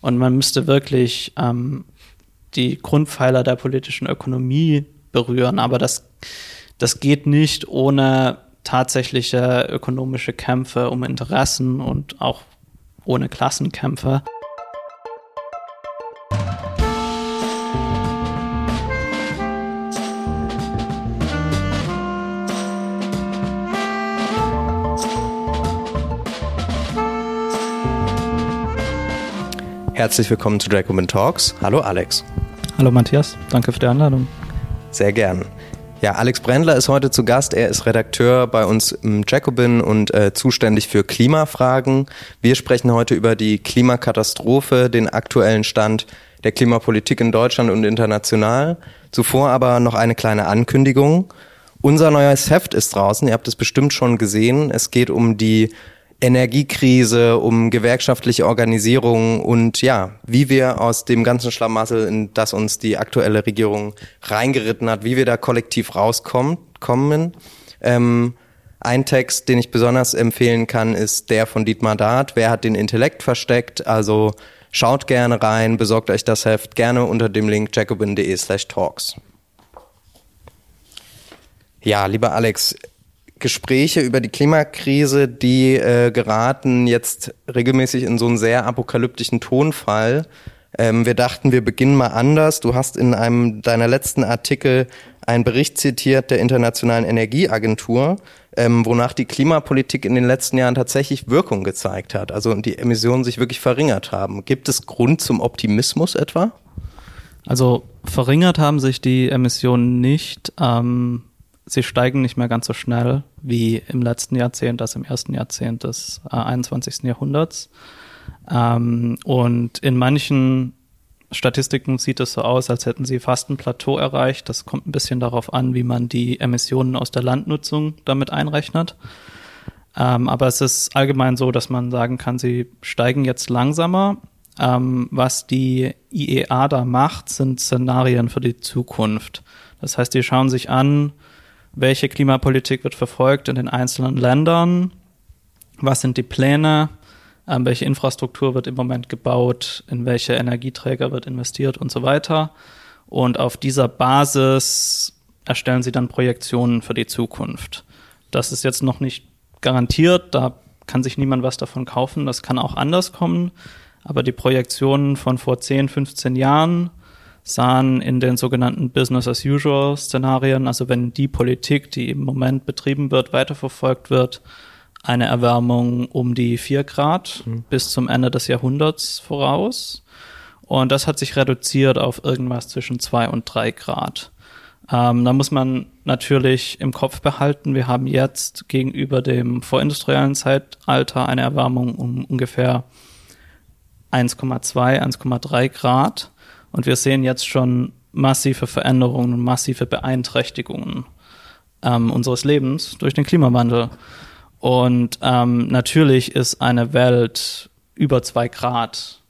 Und man müsste wirklich ähm, die Grundpfeiler der politischen Ökonomie berühren. Aber das, das geht nicht ohne tatsächliche ökonomische Kämpfe um Interessen und auch ohne Klassenkämpfe. Herzlich willkommen zu Jacobin Talks. Hallo Alex. Hallo Matthias, danke für die Einladung. Sehr gern. Ja, Alex Brendler ist heute zu Gast. Er ist Redakteur bei uns im Jacobin und äh, zuständig für Klimafragen. Wir sprechen heute über die Klimakatastrophe, den aktuellen Stand der Klimapolitik in Deutschland und international. Zuvor aber noch eine kleine Ankündigung. Unser neues Heft ist draußen. Ihr habt es bestimmt schon gesehen. Es geht um die Energiekrise, um gewerkschaftliche Organisierung und ja, wie wir aus dem ganzen Schlamassel, in das uns die aktuelle Regierung reingeritten hat, wie wir da kollektiv rauskommen. Kommen. Ähm, ein Text, den ich besonders empfehlen kann, ist der von Dietmar Dart. Wer hat den Intellekt versteckt? Also schaut gerne rein, besorgt euch das Heft gerne unter dem Link jacobin.de slash talks. Ja, lieber Alex, Gespräche über die Klimakrise, die äh, geraten jetzt regelmäßig in so einen sehr apokalyptischen Tonfall. Ähm, wir dachten, wir beginnen mal anders. Du hast in einem deiner letzten Artikel einen Bericht zitiert der Internationalen Energieagentur, ähm, wonach die Klimapolitik in den letzten Jahren tatsächlich Wirkung gezeigt hat, also die Emissionen sich wirklich verringert haben. Gibt es Grund zum Optimismus etwa? Also verringert haben sich die Emissionen nicht. Ähm sie steigen nicht mehr ganz so schnell wie im letzten Jahrzehnt, also im ersten Jahrzehnt des äh, 21. Jahrhunderts. Ähm, und in manchen Statistiken sieht es so aus, als hätten sie fast ein Plateau erreicht. Das kommt ein bisschen darauf an, wie man die Emissionen aus der Landnutzung damit einrechnet. Ähm, aber es ist allgemein so, dass man sagen kann, sie steigen jetzt langsamer. Ähm, was die IEA da macht, sind Szenarien für die Zukunft. Das heißt, die schauen sich an, welche Klimapolitik wird verfolgt in den einzelnen Ländern, was sind die Pläne, ähm, welche Infrastruktur wird im Moment gebaut, in welche Energieträger wird investiert und so weiter. Und auf dieser Basis erstellen sie dann Projektionen für die Zukunft. Das ist jetzt noch nicht garantiert, da kann sich niemand was davon kaufen, das kann auch anders kommen. Aber die Projektionen von vor 10, 15 Jahren sahen in den sogenannten Business as usual Szenarien, also wenn die Politik, die im Moment betrieben wird, weiterverfolgt wird, eine Erwärmung um die vier Grad mhm. bis zum Ende des Jahrhunderts voraus. Und das hat sich reduziert auf irgendwas zwischen zwei und drei Grad. Ähm, da muss man natürlich im Kopf behalten, wir haben jetzt gegenüber dem vorindustriellen Zeitalter eine Erwärmung um ungefähr 1,2, 1,3 Grad. Und wir sehen jetzt schon massive Veränderungen und massive Beeinträchtigungen ähm, unseres Lebens durch den Klimawandel. Und ähm, natürlich ist eine Welt über zwei Grad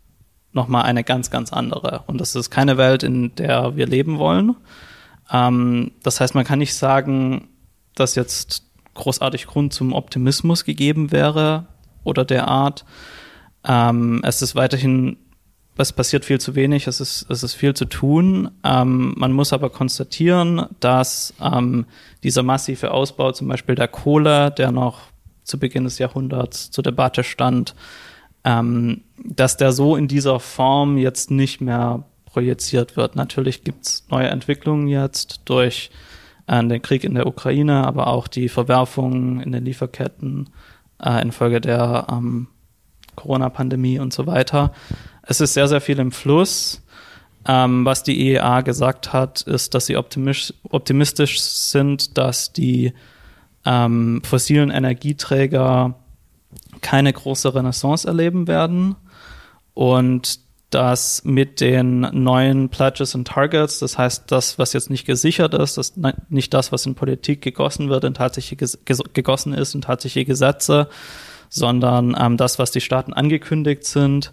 nochmal eine ganz, ganz andere. Und das ist keine Welt, in der wir leben wollen. Ähm, das heißt, man kann nicht sagen, dass jetzt großartig Grund zum Optimismus gegeben wäre oder der Art. Ähm, es ist weiterhin es passiert viel zu wenig, es ist, es ist viel zu tun. Ähm, man muss aber konstatieren, dass ähm, dieser massive Ausbau zum Beispiel der Kohle, der noch zu Beginn des Jahrhunderts zur Debatte stand, ähm, dass der so in dieser Form jetzt nicht mehr projiziert wird. Natürlich gibt's neue Entwicklungen jetzt durch äh, den Krieg in der Ukraine, aber auch die Verwerfungen in den Lieferketten äh, infolge der ähm, Corona-Pandemie und so weiter. Es ist sehr, sehr viel im Fluss. Ähm, was die IEA gesagt hat, ist, dass sie optimistisch, optimistisch sind, dass die ähm, fossilen Energieträger keine große Renaissance erleben werden und dass mit den neuen Pledges und Targets, das heißt, das, was jetzt nicht gesichert ist, das nicht das, was in Politik gegossen wird, in tatsächliche gegossen ist in tatsächliche Gesetze, sondern ähm, das, was die Staaten angekündigt sind,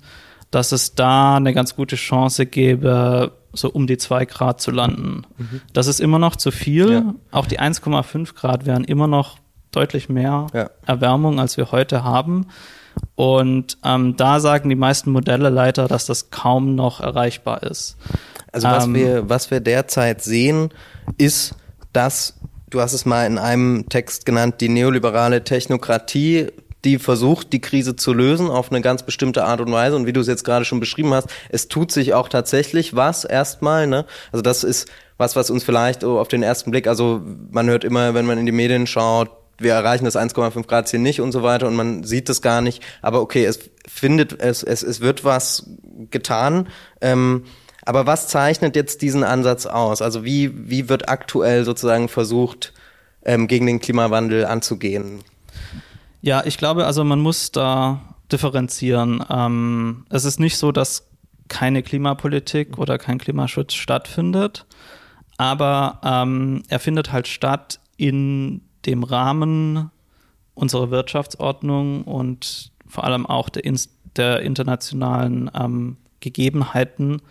dass es da eine ganz gute Chance gäbe, so um die zwei Grad zu landen. Mhm. Das ist immer noch zu viel. Ja. Auch die 1,5 Grad wären immer noch deutlich mehr ja. Erwärmung, als wir heute haben. Und ähm, da sagen die meisten Modelle leider, dass das kaum noch erreichbar ist. Also was ähm, wir, was wir derzeit sehen, ist, dass, du hast es mal in einem Text genannt, die neoliberale Technokratie die versucht, die Krise zu lösen auf eine ganz bestimmte Art und Weise. Und wie du es jetzt gerade schon beschrieben hast, es tut sich auch tatsächlich was erstmal. Ne? Also das ist was, was uns vielleicht auf den ersten Blick, also man hört immer, wenn man in die Medien schaut, wir erreichen das 1,5 Grad Ziel nicht und so weiter und man sieht es gar nicht. Aber okay, es findet, es, es, es wird was getan. Ähm, aber was zeichnet jetzt diesen Ansatz aus? Also wie, wie wird aktuell sozusagen versucht, ähm, gegen den Klimawandel anzugehen? Ja, ich glaube, also man muss da differenzieren. Ähm, es ist nicht so, dass keine Klimapolitik oder kein Klimaschutz stattfindet, aber ähm, er findet halt statt in dem Rahmen unserer Wirtschaftsordnung und vor allem auch der, der internationalen ähm, Gegebenheiten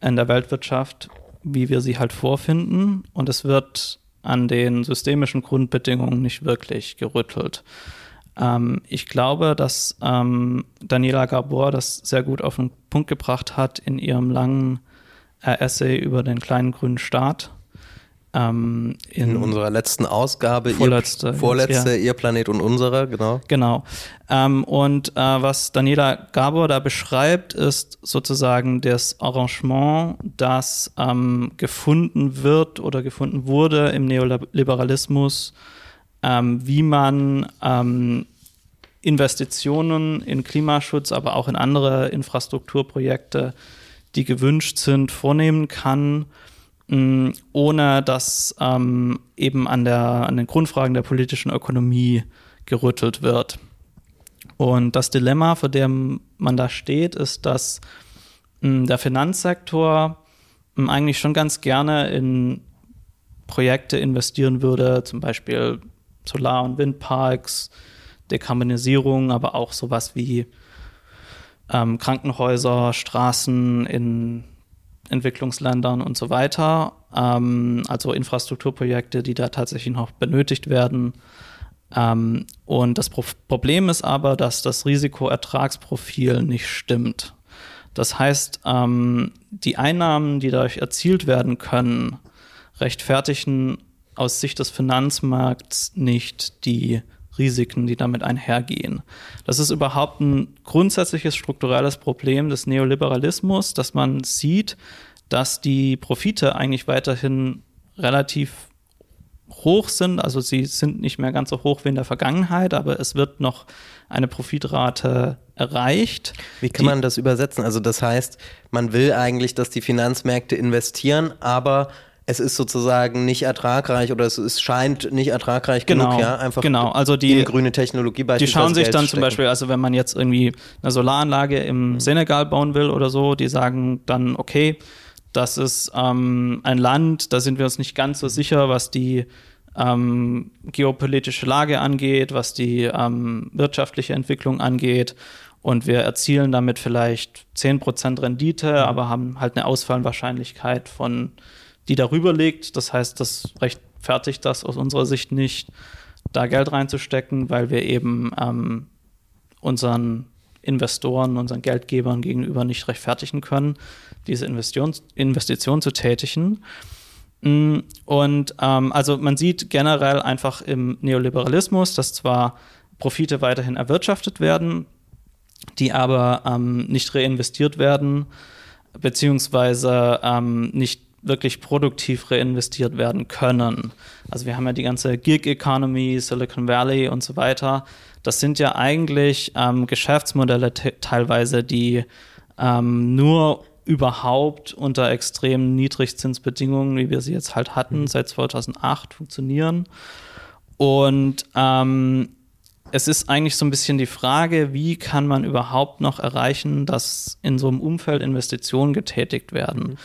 in der Weltwirtschaft, wie wir sie halt vorfinden. Und es wird an den systemischen Grundbedingungen nicht wirklich gerüttelt. Ähm, ich glaube, dass ähm, Daniela Gabor das sehr gut auf den Punkt gebracht hat in ihrem langen äh, Essay über den kleinen grünen Staat. Ähm, in, in, unserer letzten Ausgabe, vorletzte, ihr, vorletzte, ja. ihr Planet und unserer, genau. Genau. Ähm, und äh, was Daniela Gabor da beschreibt, ist sozusagen das Arrangement, das ähm, gefunden wird oder gefunden wurde im Neoliberalismus ähm, wie man ähm, Investitionen in Klimaschutz, aber auch in andere Infrastrukturprojekte, die gewünscht sind, vornehmen kann, mh, ohne dass ähm, eben an, der, an den Grundfragen der politischen Ökonomie gerüttelt wird. Und das Dilemma, vor dem man da steht, ist, dass mh, der Finanzsektor mh, eigentlich schon ganz gerne in Projekte investieren würde, zum Beispiel Solar- und Windparks, Dekarbonisierung, aber auch sowas wie ähm, Krankenhäuser, Straßen in Entwicklungsländern und so weiter. Ähm, also Infrastrukturprojekte, die da tatsächlich noch benötigt werden. Ähm, und das Pro Problem ist aber, dass das Risikoertragsprofil nicht stimmt. Das heißt, ähm, die Einnahmen, die dadurch erzielt werden können, rechtfertigen aus Sicht des Finanzmarkts nicht die Risiken, die damit einhergehen. Das ist überhaupt ein grundsätzliches strukturelles Problem des Neoliberalismus, dass man sieht, dass die Profite eigentlich weiterhin relativ hoch sind. Also sie sind nicht mehr ganz so hoch wie in der Vergangenheit, aber es wird noch eine Profitrate erreicht. Wie kann man das übersetzen? Also das heißt, man will eigentlich, dass die Finanzmärkte investieren, aber es ist sozusagen nicht ertragreich oder es, es scheint nicht ertragreich genau, genug, ja, einfach genau. also die, grüne Technologie beispielsweise. Die schauen sich Geld dann stecken. zum Beispiel, also wenn man jetzt irgendwie eine Solaranlage im mhm. Senegal bauen will oder so, die sagen dann, okay, das ist ähm, ein Land, da sind wir uns nicht ganz so sicher, was die ähm, geopolitische Lage angeht, was die ähm, wirtschaftliche Entwicklung angeht. Und wir erzielen damit vielleicht 10% Rendite, mhm. aber haben halt eine Ausfallwahrscheinlichkeit von die darüber liegt. Das heißt, das rechtfertigt das aus unserer Sicht nicht, da Geld reinzustecken, weil wir eben ähm, unseren Investoren, unseren Geldgebern gegenüber nicht rechtfertigen können, diese Investition, Investition zu tätigen. Mm, und ähm, also man sieht generell einfach im Neoliberalismus, dass zwar Profite weiterhin erwirtschaftet werden, die aber ähm, nicht reinvestiert werden, beziehungsweise ähm, nicht wirklich produktiv reinvestiert werden können. Also wir haben ja die ganze Gig Economy, Silicon Valley und so weiter. Das sind ja eigentlich ähm, Geschäftsmodelle teilweise, die ähm, nur überhaupt unter extrem Niedrigzinsbedingungen, wie wir sie jetzt halt hatten, mhm. seit 2008 funktionieren. Und ähm, es ist eigentlich so ein bisschen die Frage, wie kann man überhaupt noch erreichen, dass in so einem Umfeld Investitionen getätigt werden. Mhm.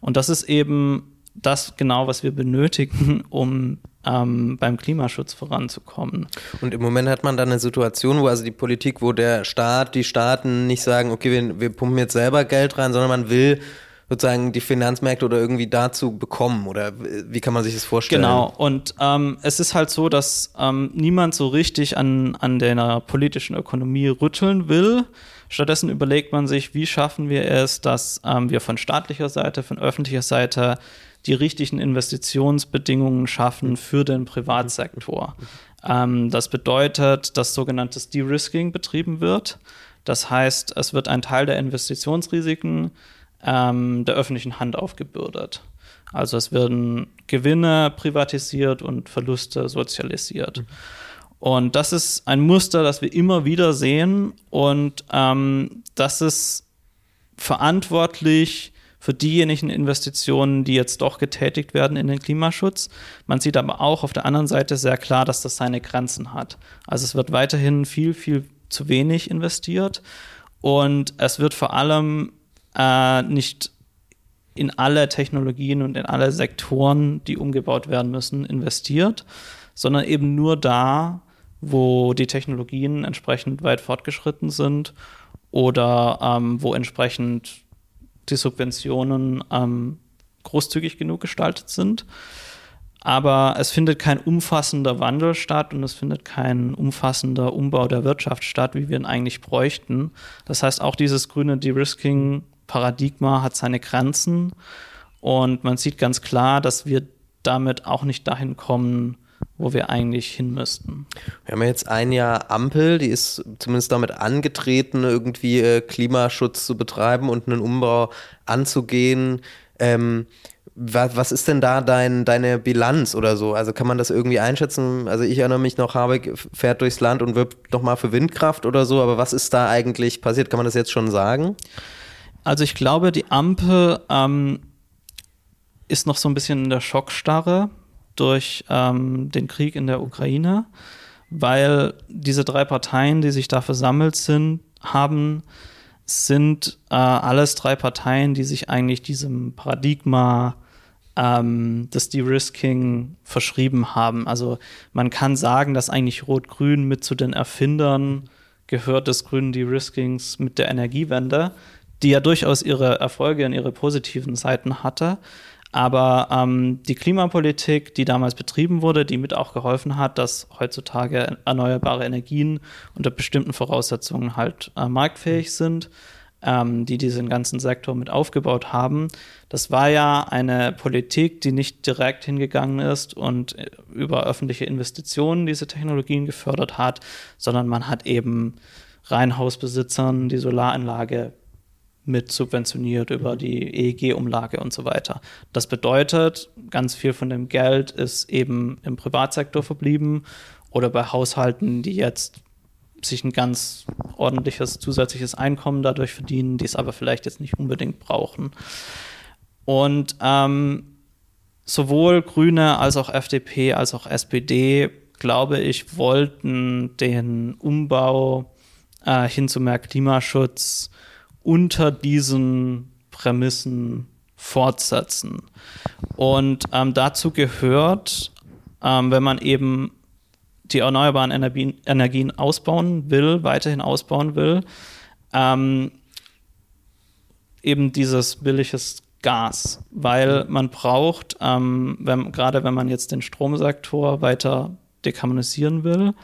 Und das ist eben das genau, was wir benötigen, um ähm, beim Klimaschutz voranzukommen. Und im Moment hat man dann eine Situation, wo also die Politik, wo der Staat, die Staaten nicht sagen, okay, wir, wir pumpen jetzt selber Geld rein, sondern man will sozusagen die Finanzmärkte oder irgendwie dazu bekommen? Oder wie kann man sich das vorstellen? Genau, und ähm, es ist halt so, dass ähm, niemand so richtig an, an der politischen Ökonomie rütteln will. Stattdessen überlegt man sich, wie schaffen wir es, dass ähm, wir von staatlicher Seite, von öffentlicher Seite die richtigen Investitionsbedingungen schaffen für den Privatsektor. Ähm, das bedeutet, dass sogenanntes De-Risking betrieben wird. Das heißt, es wird ein Teil der Investitionsrisiken ähm, der öffentlichen Hand aufgebürdet. Also es werden Gewinne privatisiert und Verluste sozialisiert. Und das ist ein Muster, das wir immer wieder sehen und ähm, das ist verantwortlich für diejenigen Investitionen, die jetzt doch getätigt werden in den Klimaschutz. Man sieht aber auch auf der anderen Seite sehr klar, dass das seine Grenzen hat. Also es wird weiterhin viel, viel zu wenig investiert und es wird vor allem äh, nicht in alle Technologien und in alle Sektoren, die umgebaut werden müssen, investiert, sondern eben nur da, wo die Technologien entsprechend weit fortgeschritten sind oder ähm, wo entsprechend die Subventionen ähm, großzügig genug gestaltet sind. Aber es findet kein umfassender Wandel statt und es findet kein umfassender Umbau der Wirtschaft statt, wie wir ihn eigentlich bräuchten. Das heißt, auch dieses grüne De-Risking-Paradigma hat seine Grenzen und man sieht ganz klar, dass wir damit auch nicht dahin kommen, wo wir eigentlich hin müssten. Wir haben jetzt ein Jahr Ampel, die ist zumindest damit angetreten, irgendwie äh, Klimaschutz zu betreiben und einen Umbau anzugehen. Ähm, was, was ist denn da dein, deine Bilanz oder so? Also kann man das irgendwie einschätzen? Also ich erinnere mich noch, Habeck fährt durchs Land und wirbt nochmal für Windkraft oder so, aber was ist da eigentlich passiert? Kann man das jetzt schon sagen? Also ich glaube, die Ampel ähm, ist noch so ein bisschen in der Schockstarre durch ähm, den Krieg in der Ukraine, weil diese drei Parteien, die sich da versammelt sind, haben, sind äh, alles drei Parteien, die sich eigentlich diesem Paradigma ähm, des De-Risking verschrieben haben. Also man kann sagen, dass eigentlich Rot-Grün mit zu den Erfindern gehört des grünen De-Riskings mit der Energiewende, die ja durchaus ihre Erfolge und ihre positiven Seiten hatte. Aber ähm, die Klimapolitik, die damals betrieben wurde, die mit auch geholfen hat, dass heutzutage erneuerbare Energien unter bestimmten Voraussetzungen halt äh, marktfähig sind, ähm, die diesen ganzen Sektor mit aufgebaut haben, das war ja eine Politik, die nicht direkt hingegangen ist und äh, über öffentliche Investitionen diese Technologien gefördert hat, sondern man hat eben Reihenhausbesitzern die Solaranlage mit subventioniert über die EEG-Umlage und so weiter. Das bedeutet, ganz viel von dem Geld ist eben im Privatsektor verblieben oder bei Haushalten, die jetzt sich ein ganz ordentliches zusätzliches Einkommen dadurch verdienen, die es aber vielleicht jetzt nicht unbedingt brauchen. Und ähm, sowohl Grüne als auch FDP als auch SPD, glaube ich, wollten den Umbau äh, hin zu mehr Klimaschutz unter diesen Prämissen fortsetzen. Und ähm, dazu gehört, ähm, wenn man eben die erneuerbaren Energien, ausbauen will, weiterhin ausbauen will, ähm, eben dieses billiges Gas, weil man braucht, ähm, wenn, gerade wenn man jetzt den Stromsektor weiter dekarbonisieren will,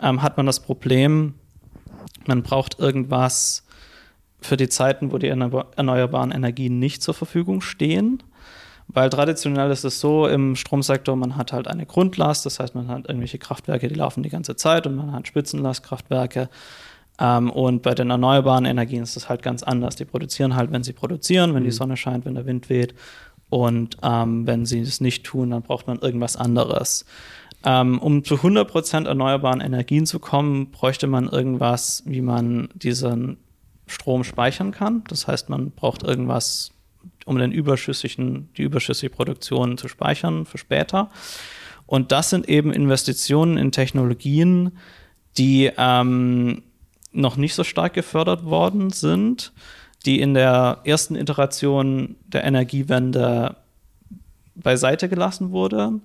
ähm, hat man das Problem, man braucht irgendwas, für die Zeiten, wo die erneuerbaren Energien nicht zur Verfügung stehen. Weil traditionell ist es so im Stromsektor, man hat halt eine Grundlast, das heißt, man hat irgendwelche Kraftwerke, die laufen die ganze Zeit und man hat Spitzenlastkraftwerke. Ähm, und bei den erneuerbaren Energien ist es halt ganz anders. Die produzieren halt, wenn sie produzieren, wenn mhm. die Sonne scheint, wenn der Wind weht. Und ähm, wenn sie es nicht tun, dann braucht man irgendwas anderes. Ähm, um zu 100% erneuerbaren Energien zu kommen, bräuchte man irgendwas, wie man diesen Strom speichern kann. Das heißt, man braucht irgendwas, um den überschüssigen, die überschüssige Produktion zu speichern für später. Und das sind eben Investitionen in Technologien, die ähm, noch nicht so stark gefördert worden sind, die in der ersten Iteration der Energiewende beiseite gelassen wurden.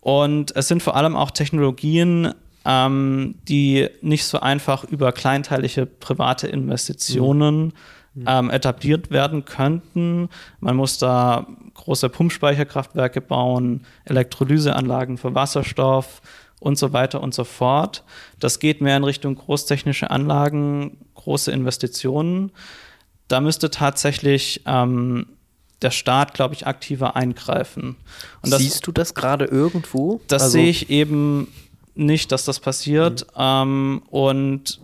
Und es sind vor allem auch Technologien, ähm, die nicht so einfach über kleinteilige private Investitionen mhm. ähm, etabliert werden könnten. Man muss da große Pumpspeicherkraftwerke bauen, Elektrolyseanlagen für Wasserstoff und so weiter und so fort. Das geht mehr in Richtung großtechnische Anlagen, große Investitionen. Da müsste tatsächlich ähm, der Staat, glaube ich, aktiver eingreifen. Das, Siehst du das gerade irgendwo? Das also sehe ich eben nicht, dass das passiert. Mhm. Ähm, und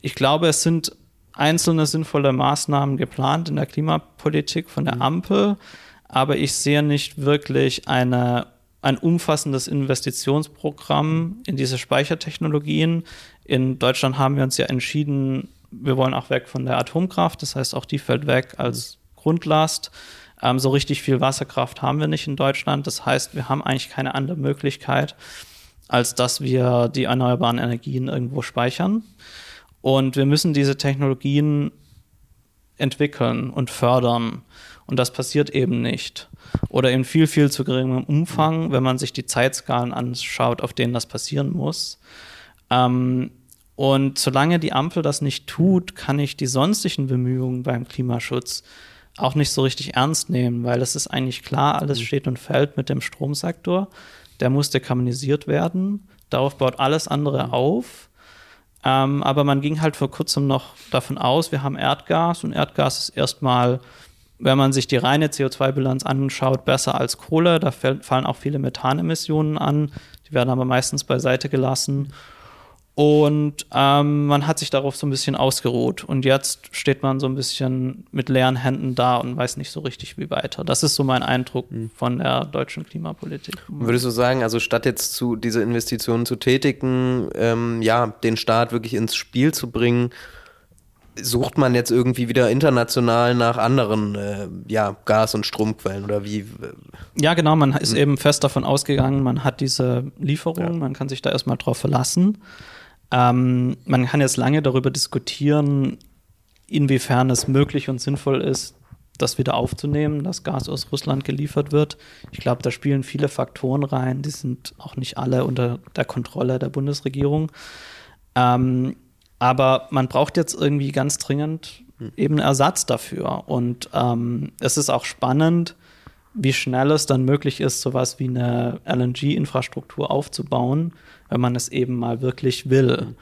ich glaube, es sind einzelne sinnvolle Maßnahmen geplant in der Klimapolitik von der mhm. Ampel, aber ich sehe nicht wirklich eine, ein umfassendes Investitionsprogramm in diese Speichertechnologien. In Deutschland haben wir uns ja entschieden, wir wollen auch weg von der Atomkraft, das heißt, auch die fällt weg als Grundlast. Ähm, so richtig viel Wasserkraft haben wir nicht in Deutschland. Das heißt, wir haben eigentlich keine andere Möglichkeit, als dass wir die erneuerbaren Energien irgendwo speichern. Und wir müssen diese Technologien entwickeln und fördern. Und das passiert eben nicht. Oder in viel, viel zu geringem Umfang, wenn man sich die Zeitskalen anschaut, auf denen das passieren muss. Ähm, und solange die Ampel das nicht tut, kann ich die sonstigen Bemühungen beim Klimaschutz auch nicht so richtig ernst nehmen, weil es ist eigentlich klar, alles mhm. steht und fällt mit dem Stromsektor. Der muss dekarbonisiert werden. Darauf baut alles andere auf. Ähm, aber man ging halt vor kurzem noch davon aus, wir haben Erdgas und Erdgas ist erstmal, wenn man sich die reine CO2-Bilanz anschaut, besser als Kohle. Da fallen auch viele Methanemissionen an. Die werden aber meistens beiseite gelassen. Und ähm, man hat sich darauf so ein bisschen ausgeruht. Und jetzt steht man so ein bisschen mit leeren Händen da und weiß nicht so richtig, wie weiter. Das ist so mein Eindruck mhm. von der deutschen Klimapolitik. Würdest du sagen, also statt jetzt zu diese Investitionen zu tätigen, ähm, ja, den Staat wirklich ins Spiel zu bringen, sucht man jetzt irgendwie wieder international nach anderen äh, ja, Gas- und Stromquellen oder wie? Ja, genau, man ist mhm. eben fest davon ausgegangen, man hat diese Lieferung, ja. man kann sich da erstmal drauf verlassen. Ähm, man kann jetzt lange darüber diskutieren, inwiefern es möglich und sinnvoll ist, das wieder aufzunehmen, dass Gas aus Russland geliefert wird. Ich glaube, da spielen viele Faktoren rein, die sind auch nicht alle unter der Kontrolle der Bundesregierung. Ähm, aber man braucht jetzt irgendwie ganz dringend hm. eben Ersatz dafür. Und ähm, es ist auch spannend, wie schnell es dann möglich ist, sowas wie eine LNG-Infrastruktur aufzubauen, wenn man es eben mal wirklich will.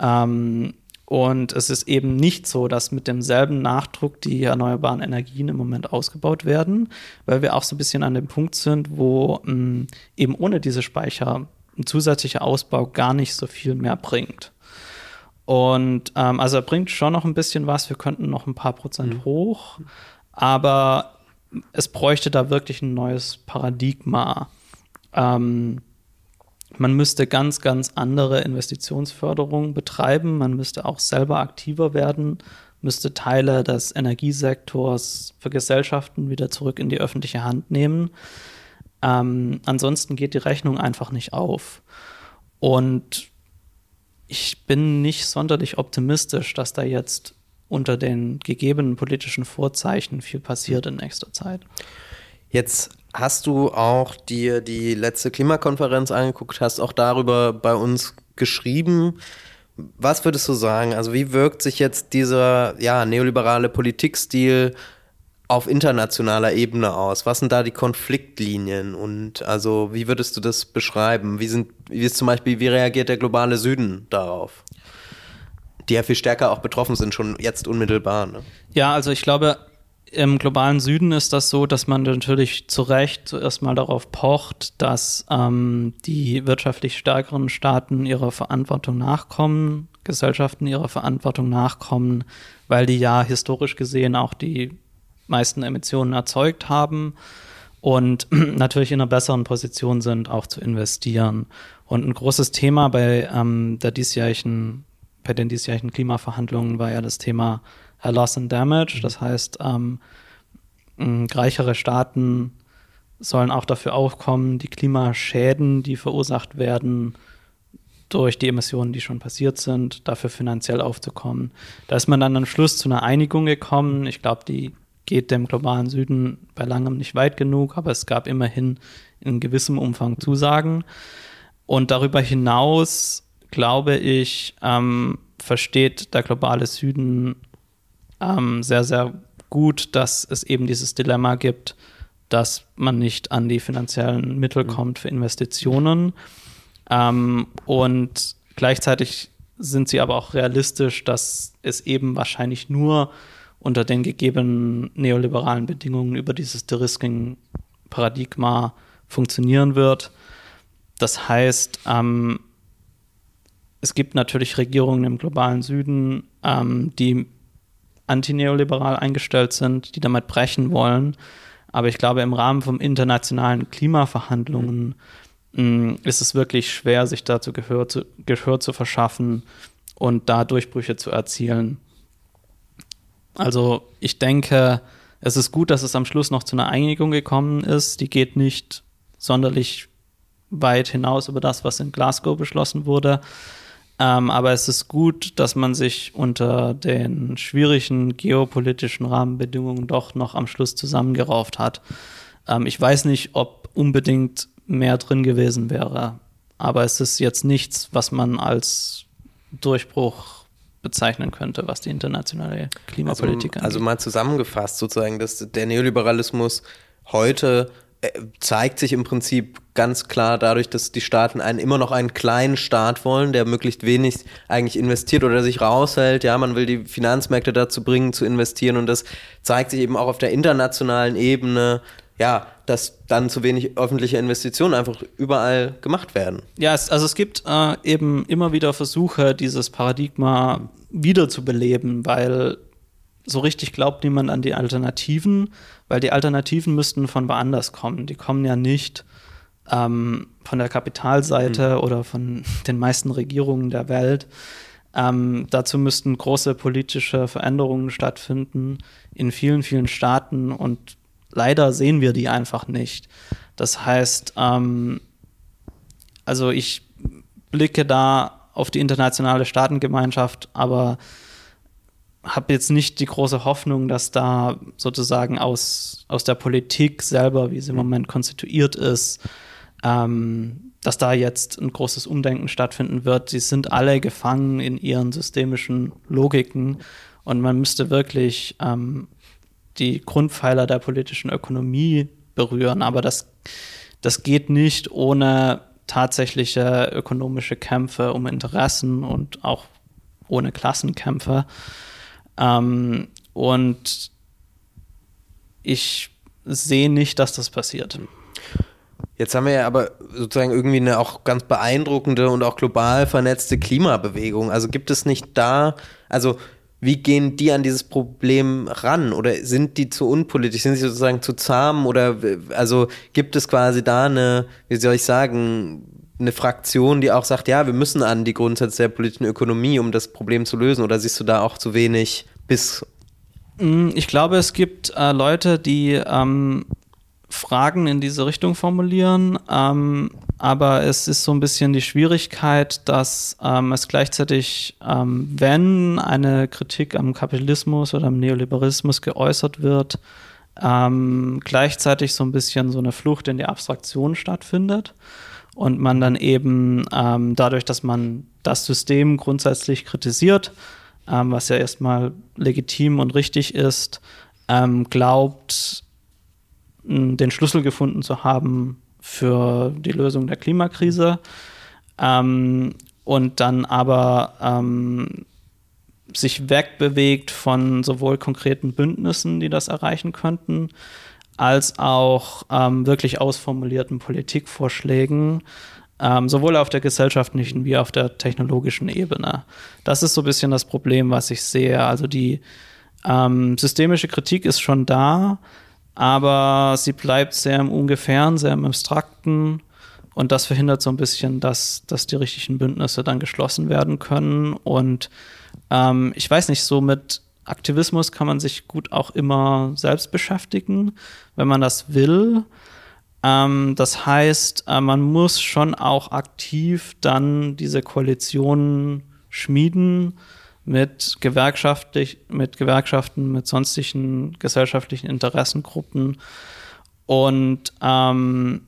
Ähm, und es ist eben nicht so, dass mit demselben Nachdruck die erneuerbaren Energien im Moment ausgebaut werden, weil wir auch so ein bisschen an dem Punkt sind, wo mh, ähm, eben ohne diese Speicher ein zusätzlicher Ausbau gar nicht so viel mehr bringt. Und ähm, also er bringt schon noch ein bisschen was, wir könnten noch ein paar Prozent mhm. hoch, aber es bräuchte da wirklich ein neues Paradigma. Ähm, man müsste ganz, ganz andere Investitionsförderung betreiben. Man müsste auch selber aktiver werden, müsste Teile des Energiesektors für Gesellschaften wieder zurück in die öffentliche Hand nehmen. Ähm, ansonsten geht die Rechnung einfach nicht auf. Und ich bin nicht sonderlich optimistisch, dass da jetzt unter den gegebenen politischen Vorzeichen viel passiert in nächster Zeit. Jetzt hast du auch dir die letzte Klimakonferenz angeguckt, hast auch darüber bei uns geschrieben. Was würdest du sagen? Also wie wirkt sich jetzt dieser ja, neoliberale Politikstil auf internationaler Ebene aus? Was sind da die Konfliktlinien? Und also wie würdest du das beschreiben? Wie sind, wie ist zum Beispiel, wie reagiert der globale Süden darauf? Die ja viel stärker auch betroffen sind, schon jetzt unmittelbar. Ne? Ja, also ich glaube, im globalen Süden ist das so, dass man natürlich zu Recht zuerst mal darauf pocht, dass ähm, die wirtschaftlich stärkeren Staaten ihrer Verantwortung nachkommen, Gesellschaften ihrer Verantwortung nachkommen, weil die ja historisch gesehen auch die meisten Emissionen erzeugt haben und natürlich in einer besseren Position sind, auch zu investieren. Und ein großes Thema bei ähm, der diesjährigen bei den diesjährigen Klimaverhandlungen war ja das Thema Loss and Damage. Mhm. Das heißt, ähm, reichere Staaten sollen auch dafür aufkommen, die Klimaschäden, die verursacht werden durch die Emissionen, die schon passiert sind, dafür finanziell aufzukommen. Da ist man dann am Schluss zu einer Einigung gekommen. Ich glaube, die geht dem globalen Süden bei langem nicht weit genug, aber es gab immerhin in gewissem Umfang Zusagen. Und darüber hinaus glaube ich, ähm, versteht der globale Süden ähm, sehr, sehr gut, dass es eben dieses Dilemma gibt, dass man nicht an die finanziellen Mittel mhm. kommt für Investitionen. Ähm, und gleichzeitig sind sie aber auch realistisch, dass es eben wahrscheinlich nur unter den gegebenen neoliberalen Bedingungen über dieses De-Risking-Paradigma funktionieren wird. Das heißt, ähm, es gibt natürlich Regierungen im globalen Süden, ähm, die antineoliberal eingestellt sind, die damit brechen wollen. Aber ich glaube, im Rahmen von internationalen Klimaverhandlungen mhm. ist es wirklich schwer, sich dazu Gehör zu, Gehör zu verschaffen und da Durchbrüche zu erzielen. Also ich denke, es ist gut, dass es am Schluss noch zu einer Einigung gekommen ist. Die geht nicht sonderlich weit hinaus über das, was in Glasgow beschlossen wurde. Ähm, aber es ist gut, dass man sich unter den schwierigen geopolitischen Rahmenbedingungen doch noch am Schluss zusammengerauft hat. Ähm, ich weiß nicht, ob unbedingt mehr drin gewesen wäre, aber es ist jetzt nichts, was man als Durchbruch bezeichnen könnte, was die internationale Klimapolitik also, angeht. Also mal zusammengefasst sozusagen, dass der Neoliberalismus heute zeigt sich im Prinzip ganz klar dadurch, dass die Staaten einen immer noch einen kleinen Staat wollen, der möglichst wenig eigentlich investiert oder sich raushält. Ja, man will die Finanzmärkte dazu bringen, zu investieren und das zeigt sich eben auch auf der internationalen Ebene, ja, dass dann zu wenig öffentliche Investitionen einfach überall gemacht werden. Ja, es, also es gibt äh, eben immer wieder Versuche, dieses Paradigma wiederzubeleben, weil so richtig glaubt niemand an die Alternativen, weil die Alternativen müssten von woanders kommen. Die kommen ja nicht ähm, von der Kapitalseite mhm. oder von den meisten Regierungen der Welt. Ähm, dazu müssten große politische Veränderungen stattfinden in vielen, vielen Staaten und leider sehen wir die einfach nicht. Das heißt, ähm, also ich blicke da auf die internationale Staatengemeinschaft, aber habe jetzt nicht die große Hoffnung, dass da sozusagen aus, aus der Politik selber, wie sie im mhm. Moment konstituiert ist, ähm, dass da jetzt ein großes Umdenken stattfinden wird. Sie sind alle gefangen in ihren systemischen Logiken und man müsste wirklich ähm, die Grundpfeiler der politischen Ökonomie berühren. Aber das, das geht nicht ohne tatsächliche ökonomische Kämpfe um Interessen und auch ohne Klassenkämpfe. Ähm, und ich sehe nicht, dass das passiert. Jetzt haben wir ja aber sozusagen irgendwie eine auch ganz beeindruckende und auch global vernetzte Klimabewegung. Also gibt es nicht da, also wie gehen die an dieses Problem ran? Oder sind die zu unpolitisch? Sind sie sozusagen zu zahm? Oder also gibt es quasi da eine, wie soll ich sagen, eine Fraktion, die auch sagt, ja, wir müssen an die Grundsätze der politischen Ökonomie, um das Problem zu lösen? Oder siehst du da auch zu wenig bis? Mm, ich glaube, es gibt äh, Leute, die ähm, Fragen in diese Richtung formulieren, ähm, aber es ist so ein bisschen die Schwierigkeit, dass ähm, es gleichzeitig, ähm, wenn eine Kritik am Kapitalismus oder am Neoliberalismus geäußert wird, ähm, gleichzeitig so ein bisschen so eine Flucht in die Abstraktion stattfindet und man dann eben ähm, dadurch, dass man das System grundsätzlich kritisiert, ähm, was ja erstmal legitim und richtig ist, ähm, glaubt, den Schlüssel gefunden zu haben für die Lösung der Klimakrise. Ähm, und dann aber ähm, sich wegbewegt von sowohl konkreten Bündnissen, die das erreichen könnten, als auch ähm, wirklich ausformulierten Politikvorschlägen, ähm, sowohl auf der gesellschaftlichen wie auf der technologischen Ebene. Das ist so ein bisschen das Problem, was ich sehe. Also die ähm, systemische Kritik ist schon da, aber sie bleibt sehr im Ungefähren, sehr im Abstrakten. Und das verhindert so ein bisschen, dass, dass die richtigen Bündnisse dann geschlossen werden können. Und ähm, ich weiß nicht, so mit Aktivismus kann man sich gut auch immer selbst beschäftigen, wenn man das will. Ähm, das heißt, äh, man muss schon auch aktiv dann diese Koalitionen schmieden mit, gewerkschaftlich, mit Gewerkschaften, mit sonstigen gesellschaftlichen Interessengruppen. Und ähm,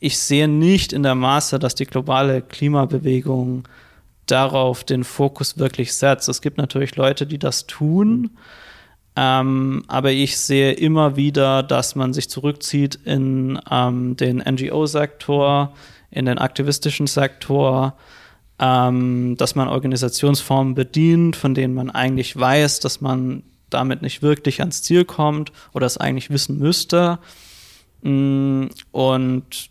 ich sehe nicht in der Maße, dass die globale Klimabewegung darauf den Fokus wirklich setzt. Es gibt natürlich Leute, die das tun, ähm, aber ich sehe immer wieder, dass man sich zurückzieht in ähm, den NGO-Sektor, in den aktivistischen Sektor, ähm, dass man Organisationsformen bedient, von denen man eigentlich weiß, dass man damit nicht wirklich ans Ziel kommt oder es eigentlich wissen müsste. Mm, und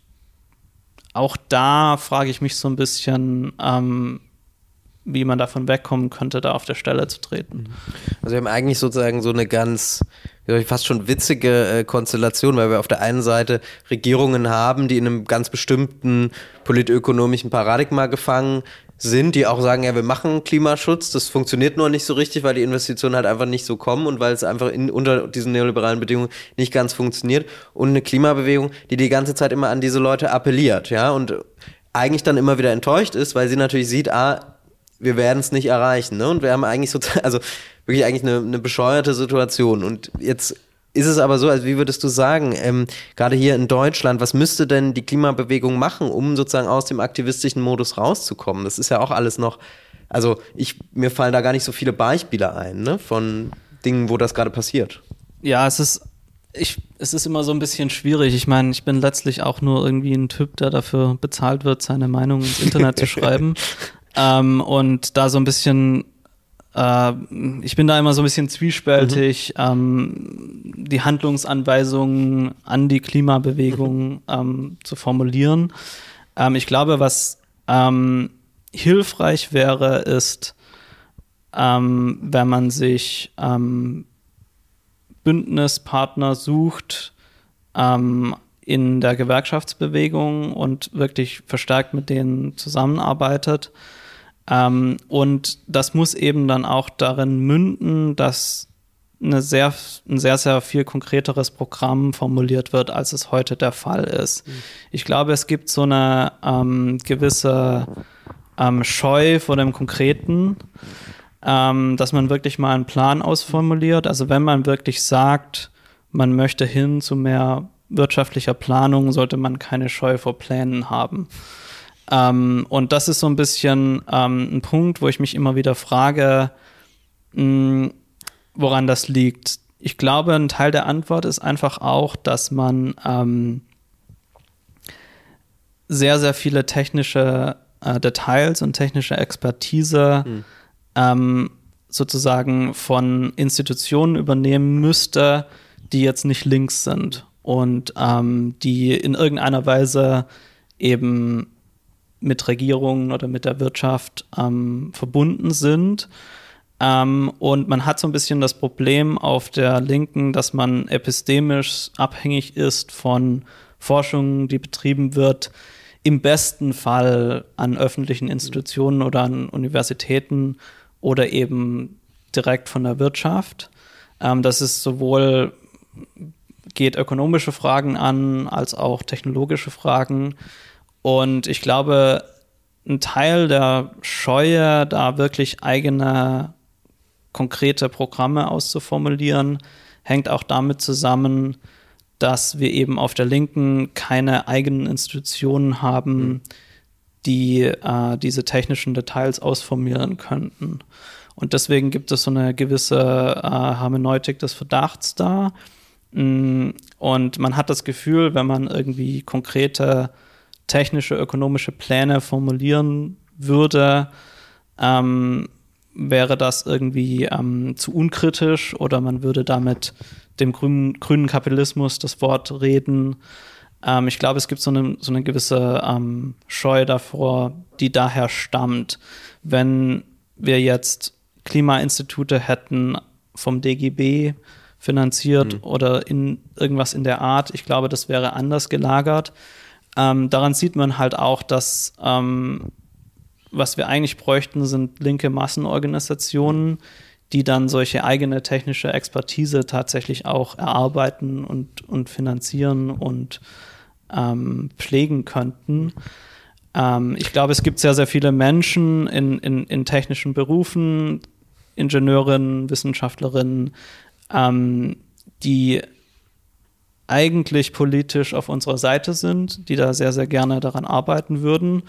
auch da frage ich mich so ein bisschen, ähm, wie man davon wegkommen könnte, da auf der Stelle zu treten. Also wir haben eigentlich sozusagen so eine ganz fast schon witzige äh, Konstellation, weil wir auf der einen Seite Regierungen haben, die in einem ganz bestimmten politökonomischen Paradigma gefangen sind, die auch sagen, ja, wir machen Klimaschutz, das funktioniert nur nicht so richtig, weil die Investitionen halt einfach nicht so kommen und weil es einfach in, unter diesen neoliberalen Bedingungen nicht ganz funktioniert und eine Klimabewegung, die die ganze Zeit immer an diese Leute appelliert, ja, und eigentlich dann immer wieder enttäuscht ist, weil sie natürlich sieht, ah, wir werden es nicht erreichen, ne, und wir haben eigentlich so, also wirklich eigentlich eine, eine bescheuerte Situation und jetzt ist es aber so, also wie würdest du sagen, ähm, gerade hier in Deutschland, was müsste denn die Klimabewegung machen, um sozusagen aus dem aktivistischen Modus rauszukommen? Das ist ja auch alles noch, also ich, mir fallen da gar nicht so viele Beispiele ein, ne, von Dingen, wo das gerade passiert. Ja, es ist, ich, es ist immer so ein bisschen schwierig. Ich meine, ich bin letztlich auch nur irgendwie ein Typ, der dafür bezahlt wird, seine Meinung ins Internet zu schreiben. Ähm, und da so ein bisschen äh, ich bin da immer so ein bisschen zwiespältig, mhm. ähm, die Handlungsanweisungen an die Klimabewegung mhm. ähm, zu formulieren. Ähm, ich glaube, was ähm, hilfreich wäre, ist, ähm, wenn man sich Bündnispartner sucht, in der Gewerkschaftsbewegung und wirklich verstärkt mit denen zusammenarbeitet. Ähm, und das muss eben dann auch darin münden, dass eine sehr, ein sehr, sehr viel konkreteres Programm formuliert wird, als es heute der Fall ist. Mhm. Ich glaube, es gibt so eine ähm, gewisse ähm, Scheu vor dem Konkreten, ähm, dass man wirklich mal einen Plan ausformuliert. Also wenn man wirklich sagt, man möchte hin zu mehr wirtschaftlicher Planung, sollte man keine Scheu vor Plänen haben. Ähm, und das ist so ein bisschen ähm, ein Punkt, wo ich mich immer wieder frage, mh, hm, woran das liegt. Ich glaube, ein Teil der Antwort ist einfach auch, dass man ähm, sehr, sehr viele technische äh, Details und technische Expertise hm. Ähm, sozusagen von Institutionen übernehmen müsste, die jetzt nicht links sind und ähm, die in irgendeiner Weise eben mit Regierungen oder mit der Wirtschaft ähm, verbunden sind. Ähm, und man hat so ein bisschen das Problem auf der Linken, dass man epistemisch abhängig ist von Forschung, die betrieben wird, im besten Fall an öffentlichen Institutionen oder an Universitäten oder eben direkt von der Wirtschaft. Ähm, das ist sowohl geht ökonomische Fragen an als auch technologische Fragen. Und ich glaube, ein Teil der Scheue, da wirklich eigene konkrete Programme auszuformulieren, hängt auch damit zusammen, dass wir eben auf der Linken keine eigenen Institutionen haben, mhm. die äh, diese technischen Details ausformulieren könnten. Und deswegen gibt es so eine gewisse äh, Hermeneutik des Verdachts da. Mm, und man hat das Gefühl, wenn man irgendwie konkrete technische, ökonomische Pläne formulieren würde, ähm, wäre das irgendwie ähm, zu unkritisch oder man würde damit dem grünen, grünen Kapitalismus das Wort reden. Ähm, ich glaube, es gibt so eine, so eine gewisse ähm, Scheu davor, die daher stammt. Wenn wir jetzt Klimainstitute hätten vom DGB finanziert mhm. oder in irgendwas in der Art, ich glaube, das wäre anders gelagert. Ähm, daran sieht man halt auch, dass ähm, was wir eigentlich bräuchten, sind linke Massenorganisationen, die dann solche eigene technische Expertise tatsächlich auch erarbeiten und, und finanzieren und ähm, pflegen könnten. Ähm, ich glaube, es gibt sehr, sehr viele Menschen in, in, in technischen Berufen, Ingenieurinnen, Wissenschaftlerinnen, ähm, die eigentlich politisch auf unserer Seite sind, die da sehr, sehr gerne daran arbeiten würden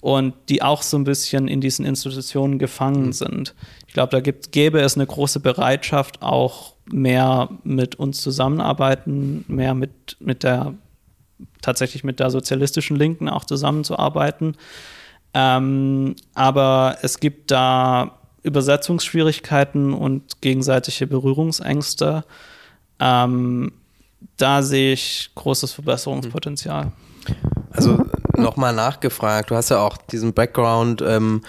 und die auch so ein bisschen in diesen Institutionen gefangen mhm. sind. Ich glaube, da gibt, gäbe es eine große Bereitschaft, auch mehr mit uns zusammenarbeiten, mehr mit, mit der tatsächlich mit der sozialistischen Linken auch zusammenzuarbeiten. Ähm, aber es gibt da Übersetzungsschwierigkeiten und gegenseitige Berührungsängste. Ähm, da sehe ich großes Verbesserungspotenzial. Also nochmal nachgefragt, du hast ja auch diesen Background, ähm,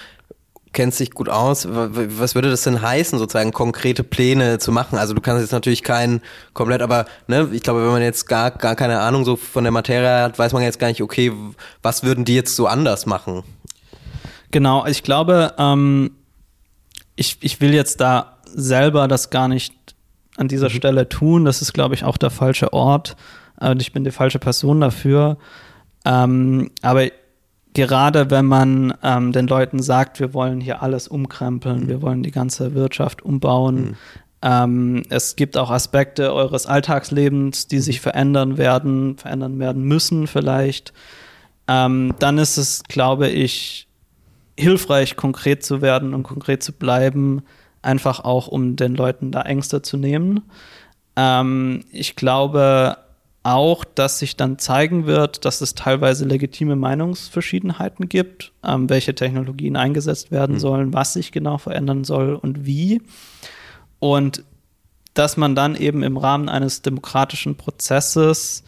kennst dich gut aus. Was würde das denn heißen, sozusagen konkrete Pläne zu machen? Also du kannst jetzt natürlich keinen komplett, aber ne, ich glaube, wenn man jetzt gar, gar keine Ahnung so von der Materie hat, weiß man jetzt gar nicht, okay, was würden die jetzt so anders machen? Genau, ich glaube, ähm, ich, ich will jetzt da selber das gar nicht an dieser mhm. Stelle tun. Das ist, glaube ich, auch der falsche Ort. Und ich bin die falsche Person dafür. Ähm, aber gerade wenn man ähm, den Leuten sagt, wir wollen hier alles umkrempeln, mhm. wir wollen die ganze Wirtschaft umbauen, mhm. ähm, es gibt auch Aspekte eures Alltagslebens, die sich verändern werden, verändern werden müssen vielleicht, ähm, dann ist es, glaube ich, hilfreich, konkret zu werden und konkret zu bleiben, einfach auch, um den Leuten da Ängste zu nehmen. Ähm, ich glaube, auch, dass sich dann zeigen wird, dass es teilweise legitime Meinungsverschiedenheiten gibt, ähm, welche Technologien eingesetzt werden mhm. sollen, was sich genau verändern soll und wie. Und dass man dann eben im Rahmen eines demokratischen Prozesses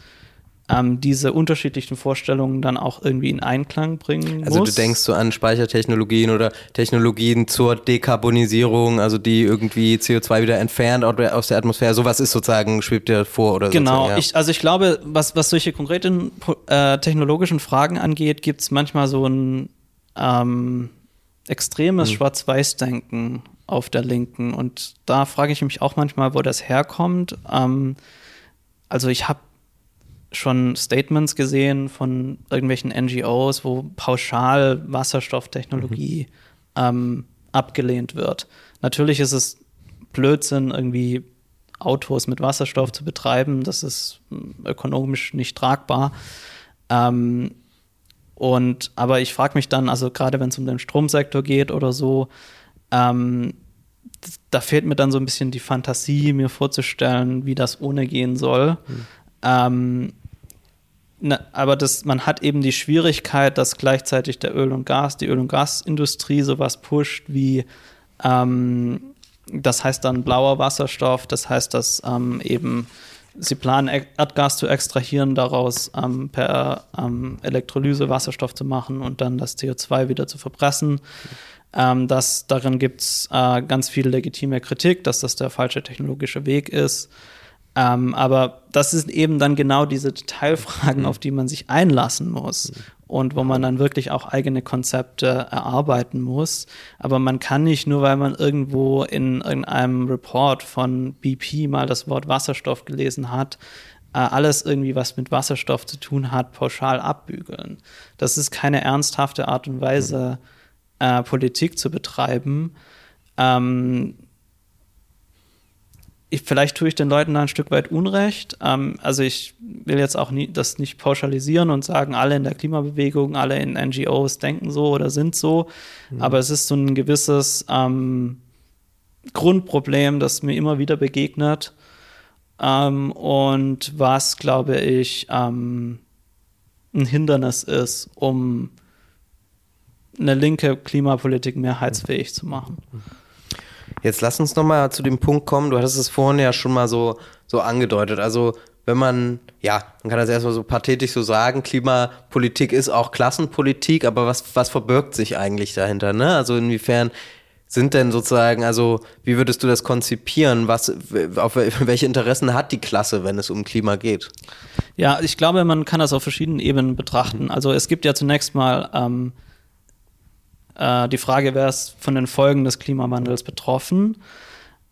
ähm, diese unterschiedlichen Vorstellungen dann auch irgendwie in Einklang bringen also muss. Also du denkst so an Speichertechnologien oder Technologien zur Dekarbonisierung, also die irgendwie CO2 wieder entfernt aus der Atmosphäre, sowas ist sozusagen, schwebt dir vor oder Genau, ja. ich, also ich glaube, was, was solche konkreten äh, technologischen Fragen angeht, gibt es manchmal so ein ähm, extremes hm. Schwarz-Weiß-Denken auf der Linken. Und da frage ich mich auch manchmal, wo das herkommt. Ähm, also ich habe schon Statements gesehen von irgendwelchen NGOs, wo pauschal Wasserstofftechnologie mhm. ähm, abgelehnt wird. Natürlich ist es Blödsinn, irgendwie Autos mit Wasserstoff zu betreiben. Das ist hm, ökonomisch nicht tragbar. Ähm, und aber ich frage mich dann, also gerade wenn es um den Stromsektor geht oder so, ähm, da fehlt mir dann so ein bisschen die Fantasie, mir vorzustellen, wie das ohne gehen soll. Mhm. Ähm, na, aber das, man hat eben die Schwierigkeit, dass gleichzeitig der Öl- und Gas, die Öl- und Gasindustrie sowas pusht wie, ähm, das heißt dann blauer Wasserstoff, das heißt, dass ähm, eben sie planen, Erdgas zu extrahieren, daraus ähm, per ähm, Elektrolyse Wasserstoff zu machen und dann das CO2 wieder zu verpressen. Ähm, das, darin gibt es äh, ganz viel legitime Kritik, dass das der falsche technologische Weg ist. Ähm, aber das sind eben dann genau diese Detailfragen, mhm. auf die man sich einlassen muss mhm. und wo man dann wirklich auch eigene Konzepte erarbeiten muss. Aber man kann nicht nur, weil man irgendwo in irgendeinem Report von BP mal das Wort Wasserstoff gelesen hat, äh, alles irgendwie, was mit Wasserstoff zu tun hat, pauschal abbügeln. Das ist keine ernsthafte Art und Weise, mhm. äh, Politik zu betreiben. Ähm, ich, vielleicht tue ich den Leuten da ein Stück weit Unrecht. Ähm, also ich will jetzt auch nie, das nicht pauschalisieren und sagen, alle in der Klimabewegung, alle in NGOs denken so oder sind so. Mhm. Aber es ist so ein gewisses ähm, Grundproblem, das mir immer wieder begegnet. Ähm, und was, glaube ich, ähm, ein Hindernis ist, um eine linke Klimapolitik mehrheitsfähig zu machen. Mhm. Jetzt lass uns nochmal zu dem Punkt kommen. Du hattest es vorhin ja schon mal so, so angedeutet. Also, wenn man, ja, man kann das erstmal so pathetisch so sagen, Klimapolitik ist auch Klassenpolitik, aber was, was verbirgt sich eigentlich dahinter, ne? Also, inwiefern sind denn sozusagen, also, wie würdest du das konzipieren? Was, auf welche Interessen hat die Klasse, wenn es um Klima geht? Ja, ich glaube, man kann das auf verschiedenen Ebenen betrachten. Also, es gibt ja zunächst mal, ähm, äh, die Frage, wer ist von den Folgen des Klimawandels betroffen?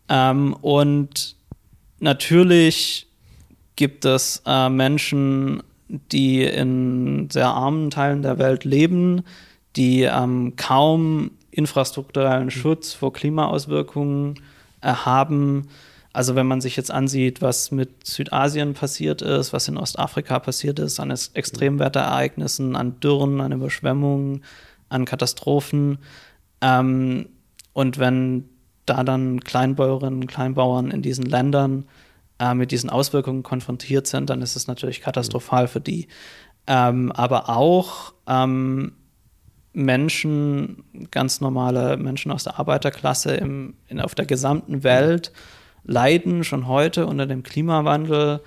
Ähm, und natürlich gibt es äh, Menschen, die in sehr armen Teilen der Welt leben, die ähm, kaum infrastrukturellen Schutz vor Klimaauswirkungen äh, haben. Also wenn man sich jetzt ansieht, was mit Südasien passiert ist, was in Ostafrika passiert ist, an Extremwetterereignissen, an Dürren, an Überschwemmungen, an Katastrophen. Ähm, und wenn da dann Kleinbäuerinnen und Kleinbauern in diesen Ländern äh, mit diesen Auswirkungen konfrontiert sind, dann ist es natürlich katastrophal für die. Ähm, aber auch ähm, Menschen, ganz normale Menschen aus der Arbeiterklasse im, in, auf der gesamten Welt leiden schon heute unter dem Klimawandel.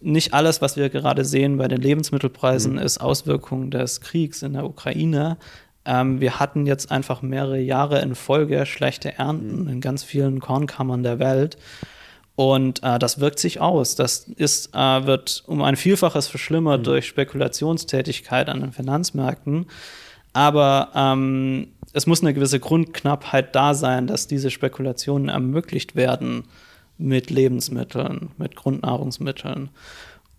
Nicht alles, was wir gerade sehen bei den Lebensmittelpreisen, mhm. ist Auswirkung des Kriegs in der Ukraine. Ähm, wir hatten jetzt einfach mehrere Jahre in Folge schlechte Ernten mhm. in ganz vielen Kornkammern der Welt. Und äh, das wirkt sich aus. Das ist, äh, wird um ein Vielfaches verschlimmert mhm. durch Spekulationstätigkeit an den Finanzmärkten. Aber ähm, es muss eine gewisse Grundknappheit da sein, dass diese Spekulationen ermöglicht werden mit Lebensmitteln, mit Grundnahrungsmitteln.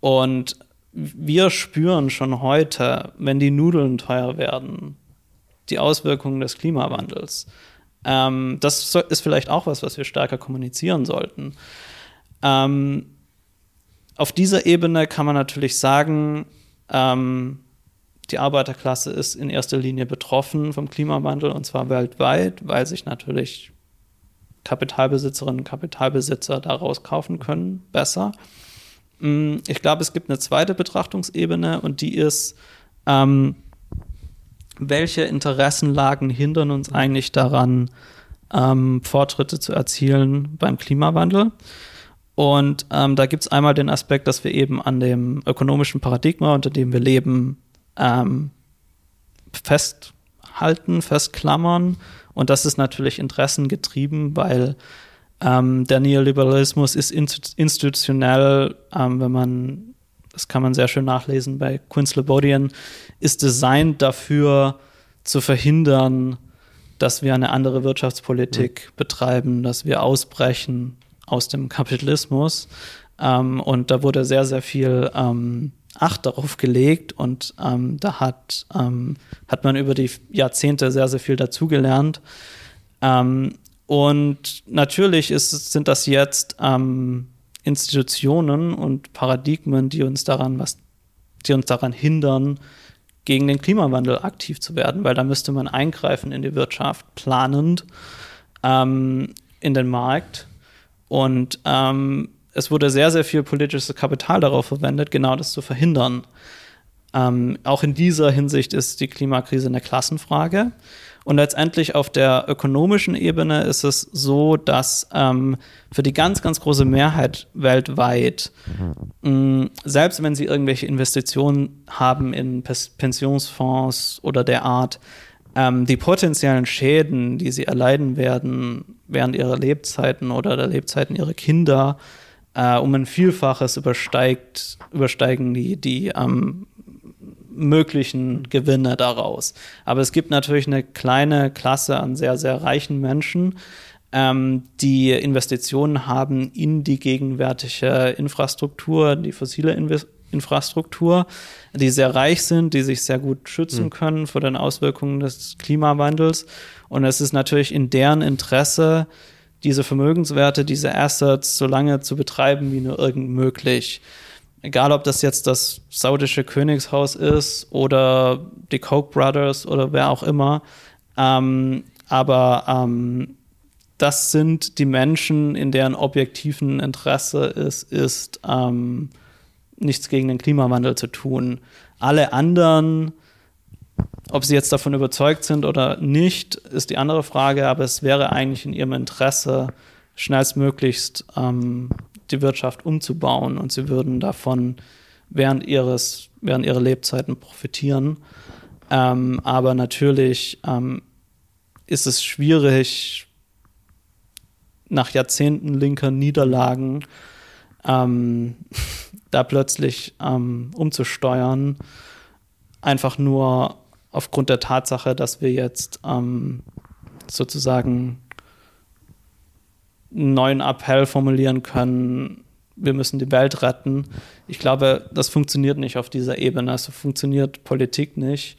Und wir spüren schon heute, wenn die Nudeln teuer werden, die Auswirkungen des Klimawandels. Ähm, das ist vielleicht auch was, was wir stärker kommunizieren sollten. Ähm, auf dieser Ebene kann man natürlich sagen, ähm, die Arbeiterklasse ist in erster Linie betroffen vom Klimawandel und zwar weltweit, weil sich natürlich Kapitalbesitzerinnen und Kapitalbesitzer daraus kaufen können, besser. Mm, ich glaube, es gibt eine zweite Betrachtungsebene und die ist, ähm, welche Interessenlagen hindern uns eigentlich daran, ähm, Fortschritte zu erzielen beim Klimawandel? Und ähm, da gibt es einmal den Aspekt, dass wir eben an dem ökonomischen Paradigma, unter dem wir leben, ähm, festhalten, festklammern. Und das ist natürlich interessengetrieben, weil ähm, der Neoliberalismus ist institutionell, ähm, wenn man, das kann man sehr schön nachlesen bei Quinn Slobodian, ist designt dafür zu verhindern, dass wir eine andere Wirtschaftspolitik mhm. betreiben, dass wir ausbrechen aus dem Kapitalismus. Ähm, und da wurde sehr, sehr viel ähm, Acht darauf gelegt und ähm, da hat, ähm, hat man über die Jahrzehnte sehr, sehr viel dazugelernt. Ähm, und natürlich ist, sind das jetzt ähm, Institutionen und Paradigmen, die uns daran, was, die uns daran hindern, gegen den Klimawandel aktiv zu werden, weil da müsste man eingreifen in die Wirtschaft, planend ähm, in den Markt. Und ähm, es wurde sehr, sehr viel politisches Kapital darauf verwendet, genau das zu verhindern. Ähm, auch in dieser Hinsicht ist die Klimakrise eine Klassenfrage. Und letztendlich auf der ökonomischen Ebene ist es so, dass ähm, für die ganz, ganz große Mehrheit weltweit, mh, mm, selbst wenn sie irgendwelche Investitionen haben in Pensionsfonds oder der Art, ähm, die potenziellen Schäden, die sie erleiden werden während ihrer Lebzeiten oder der Lebzeiten ihrer Kinder, äh, um ein Vielfaches übersteigt, übersteigen die, die ähm, möglichen Gewinne daraus. Aber es gibt natürlich eine kleine Klasse an sehr, sehr reichen Menschen, ähm, die Investitionen haben in die gegenwärtige Infrastruktur, die fossile Inve Infrastruktur, die sehr reich sind, die sich sehr gut schützen mhm. können vor den Auswirkungen des Klimawandels. Und es ist natürlich in deren Interesse, diese Vermögenswerte, diese Assets so lange zu betreiben wie nur irgend möglich. Egal, ob das jetzt das saudische Königshaus ist oder die Koch Brothers oder wer auch immer. Ähm, aber ähm, das sind die Menschen, in deren objektiven Interesse es ist, ähm, nichts gegen den Klimawandel zu tun. Alle anderen ob sie jetzt davon überzeugt sind oder nicht, ist die andere Frage, aber es wäre eigentlich in ihrem Interesse, schnellstmöglichst ähm, die Wirtschaft umzubauen und sie würden davon während, ihres, während ihrer Lebzeiten profitieren. Ähm, aber natürlich ähm, ist es schwierig, nach Jahrzehnten linker Niederlagen ähm, da plötzlich ähm, umzusteuern, einfach nur aufgrund der Tatsache, dass wir jetzt ähm, sozusagen einen neuen Appell formulieren können, wir müssen die Welt retten. Ich glaube, das funktioniert nicht auf dieser Ebene. Also funktioniert Politik nicht.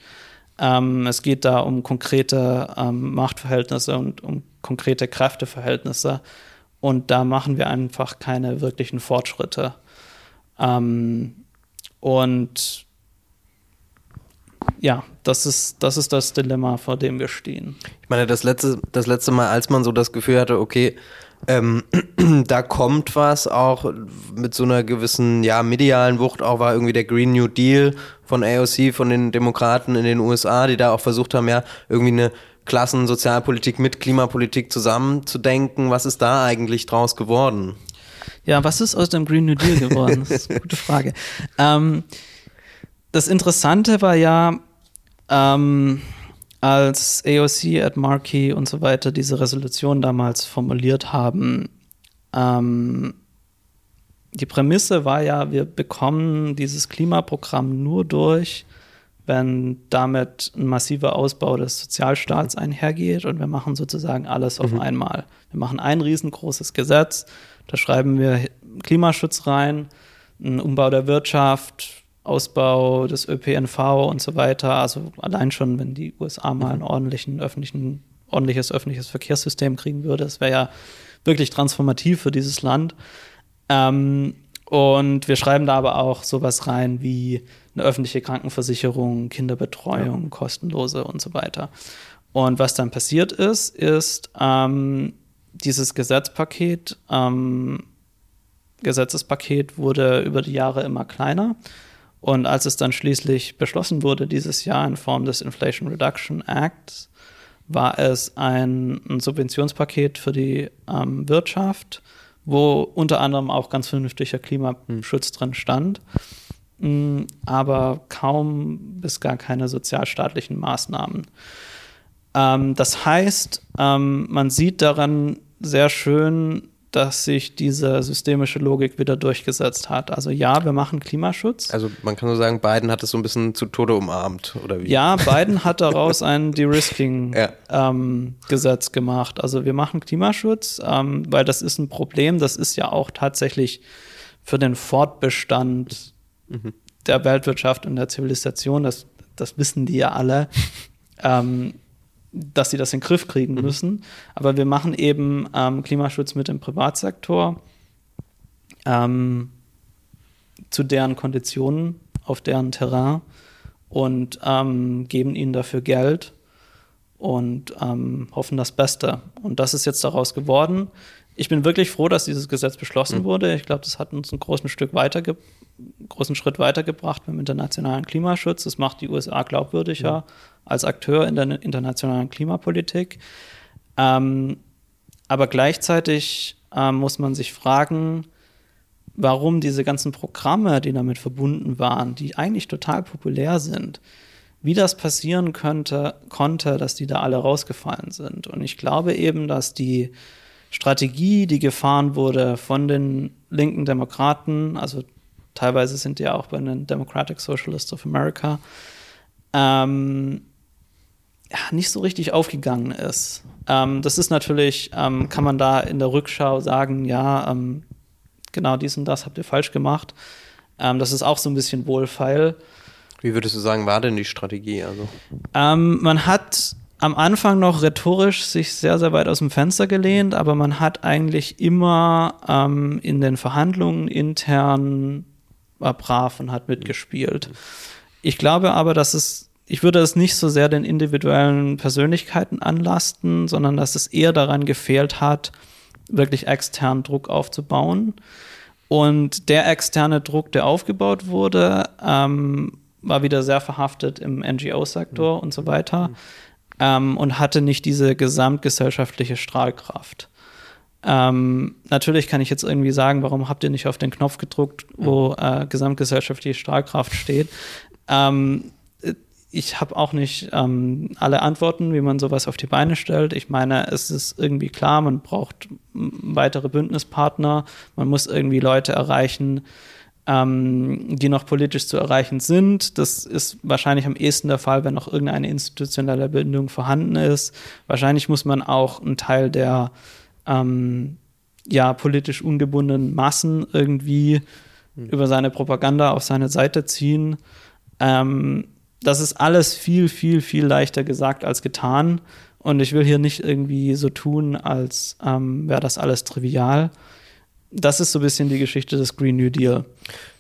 Ähm, es geht da um konkrete ähm, Machtverhältnisse und um konkrete Kräfteverhältnisse. Und da machen wir einfach keine wirklichen Fortschritte. Ähm, und ja, das ist, das ist das Dilemma, vor dem wir stehen. Ich meine, das letzte, das letzte Mal, als man so das Gefühl hatte, okay, ähm, da kommt was auch mit so einer gewissen ja, medialen Wucht, auch war irgendwie der Green New Deal von AOC, von den Demokraten in den USA, die da auch versucht haben, ja, irgendwie eine Klassensozialpolitik mit Klimapolitik zusammenzudenken. Was ist da eigentlich draus geworden? Ja, was ist aus dem Green New Deal geworden? Das ist eine gute Frage. Ähm, das Interessante war ja, ähm, als AOC, Ed Markey und so weiter diese Resolution damals formuliert haben, ähm, die Prämisse war ja, wir bekommen dieses Klimaprogramm nur durch, wenn damit ein massiver Ausbau des Sozialstaats einhergeht und wir machen sozusagen alles auf mhm. einmal. Wir machen ein riesengroßes Gesetz, da schreiben wir Klimaschutz rein, einen Umbau der Wirtschaft, Ausbau des ÖPNV und so weiter. Also allein schon, wenn die USA mal ein mhm. ordentlichen öffentlichen, ordentliches öffentliches Verkehrssystem kriegen würde, das wäre ja wirklich transformativ für dieses Land. Ähm, und wir schreiben da aber auch sowas rein wie eine öffentliche Krankenversicherung, Kinderbetreuung, ja. kostenlose und so weiter. Und was dann passiert ist, ist ähm, dieses Gesetzpaket, ähm, Gesetzespaket wurde über die Jahre immer kleiner. Und als es dann schließlich beschlossen wurde dieses Jahr in Form des Inflation Reduction Acts, war es ein, ein Subventionspaket für die ähm, Wirtschaft, wo unter anderem auch ganz vernünftiger Klimaschutz drin stand, mm, aber kaum bis gar keine sozialstaatlichen Maßnahmen. Ähm, das heißt, ähm, man sieht daran sehr schön, dass sich diese systemische Logik wieder durchgesetzt hat. Also ja, wir machen Klimaschutz. Also man kann nur sagen, Biden hat es so ein bisschen zu Tode umarmt, oder wie? Ja, Biden hat daraus ein De-Risking-Gesetz ja. ähm, gemacht. Also wir machen Klimaschutz, ähm, weil das ist ein Problem, das ist ja auch tatsächlich für den Fortbestand mhm. der Weltwirtschaft und der Zivilisation, das, das wissen die ja alle. ähm, dass sie das in den Griff kriegen mhm. müssen. Aber wir machen eben ähm, Klimaschutz mit dem Privatsektor ähm, zu deren Konditionen auf deren Terrain und ähm, geben ihnen dafür Geld und ähm, hoffen das Beste. Und das ist jetzt daraus geworden. Ich bin wirklich froh, dass dieses Gesetz beschlossen mhm. wurde. Ich glaube, das hat uns einen großen Stück weiterge großen Schritt weitergebracht beim internationalen Klimaschutz. Das macht die USA glaubwürdiger. Mhm als Akteur in der internationalen Klimapolitik. Ähm, aber gleichzeitig ähm, muss man sich fragen, warum diese ganzen Programme, die damit verbunden waren, die eigentlich total populär sind, wie das passieren könnte, konnte, dass die da alle rausgefallen sind. Und ich glaube eben, dass die Strategie, die gefahren wurde von den linken Demokraten, also teilweise sind die ja auch bei den Democratic Socialists of America, ähm, ja, nicht so richtig aufgegangen ist. Ähm, das ist natürlich, ähm, kann man da in der Rückschau sagen, ja, ähm, genau dies und das habt ihr falsch gemacht. Ähm, das ist auch so ein bisschen wohlfeil. Wie würdest du sagen, war denn die Strategie? Also? Ähm, man hat am Anfang noch rhetorisch sich sehr, sehr weit aus dem Fenster gelehnt, aber man hat eigentlich immer ähm, in den Verhandlungen intern war brav und hat mitgespielt. Ich glaube aber, dass es ich würde es nicht so sehr den individuellen Persönlichkeiten anlasten, sondern dass es eher daran gefehlt hat, wirklich externen Druck aufzubauen. Und der externe Druck, der aufgebaut wurde, ähm, war wieder sehr verhaftet im NGO-Sektor mhm. und so weiter ähm, und hatte nicht diese gesamtgesellschaftliche Strahlkraft. Ähm, natürlich kann ich jetzt irgendwie sagen, warum habt ihr nicht auf den Knopf gedruckt, wo äh, gesamtgesellschaftliche Strahlkraft steht? Ähm, ich habe auch nicht ähm, alle Antworten, wie man sowas auf die Beine stellt. Ich meine, es ist irgendwie klar, man braucht weitere Bündnispartner, man muss irgendwie Leute erreichen, ähm, die noch politisch zu erreichen sind. Das ist wahrscheinlich am ehesten der Fall, wenn noch irgendeine institutionelle Bindung vorhanden ist. Wahrscheinlich muss man auch einen Teil der ähm, ja, politisch ungebundenen Massen irgendwie mhm. über seine Propaganda auf seine Seite ziehen. Ähm, das ist alles viel, viel, viel leichter gesagt als getan. Und ich will hier nicht irgendwie so tun, als ähm, wäre das alles trivial. Das ist so ein bisschen die Geschichte des Green New Deal.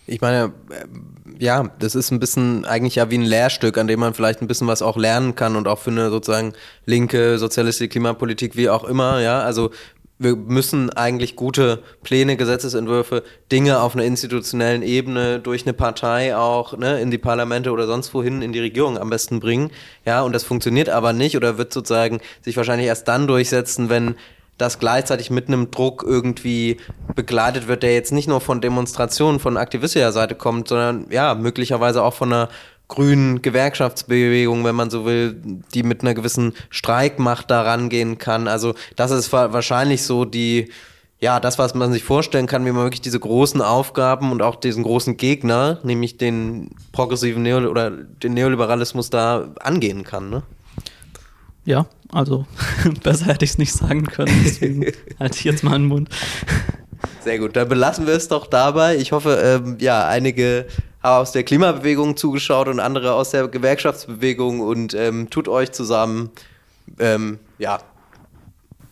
Ich meine, äh, ja, das ist ein bisschen eigentlich ja wie ein Lehrstück, an dem man vielleicht ein bisschen was auch lernen kann und auch für eine sozusagen linke, sozialistische Klimapolitik, wie auch immer, ja. Also wir müssen eigentlich gute Pläne, Gesetzesentwürfe, Dinge auf einer institutionellen Ebene durch eine Partei auch ne, in die Parlamente oder sonst wohin in die Regierung am besten bringen. Ja, und das funktioniert aber nicht oder wird sozusagen sich wahrscheinlich erst dann durchsetzen, wenn das gleichzeitig mit einem Druck irgendwie begleitet wird, der jetzt nicht nur von Demonstrationen von aktivistischer Seite kommt, sondern ja, möglicherweise auch von einer grünen Gewerkschaftsbewegung, wenn man so will, die mit einer gewissen Streikmacht da rangehen kann. Also das ist wahrscheinlich so die, ja, das, was man sich vorstellen kann, wie man wirklich diese großen Aufgaben und auch diesen großen Gegner, nämlich den progressiven Neo oder den Neoliberalismus da angehen kann, ne? Ja, also besser hätte ich es nicht sagen können, deswegen halte ich jetzt mal den Mund. Sehr gut, dann belassen wir es doch dabei. Ich hoffe, ähm, ja, einige aus der Klimabewegung zugeschaut und andere aus der Gewerkschaftsbewegung und ähm, tut euch zusammen. Ähm, ja,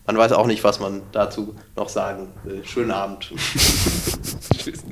man weiß auch nicht, was man dazu noch sagen will. Schönen Abend. Tschüss.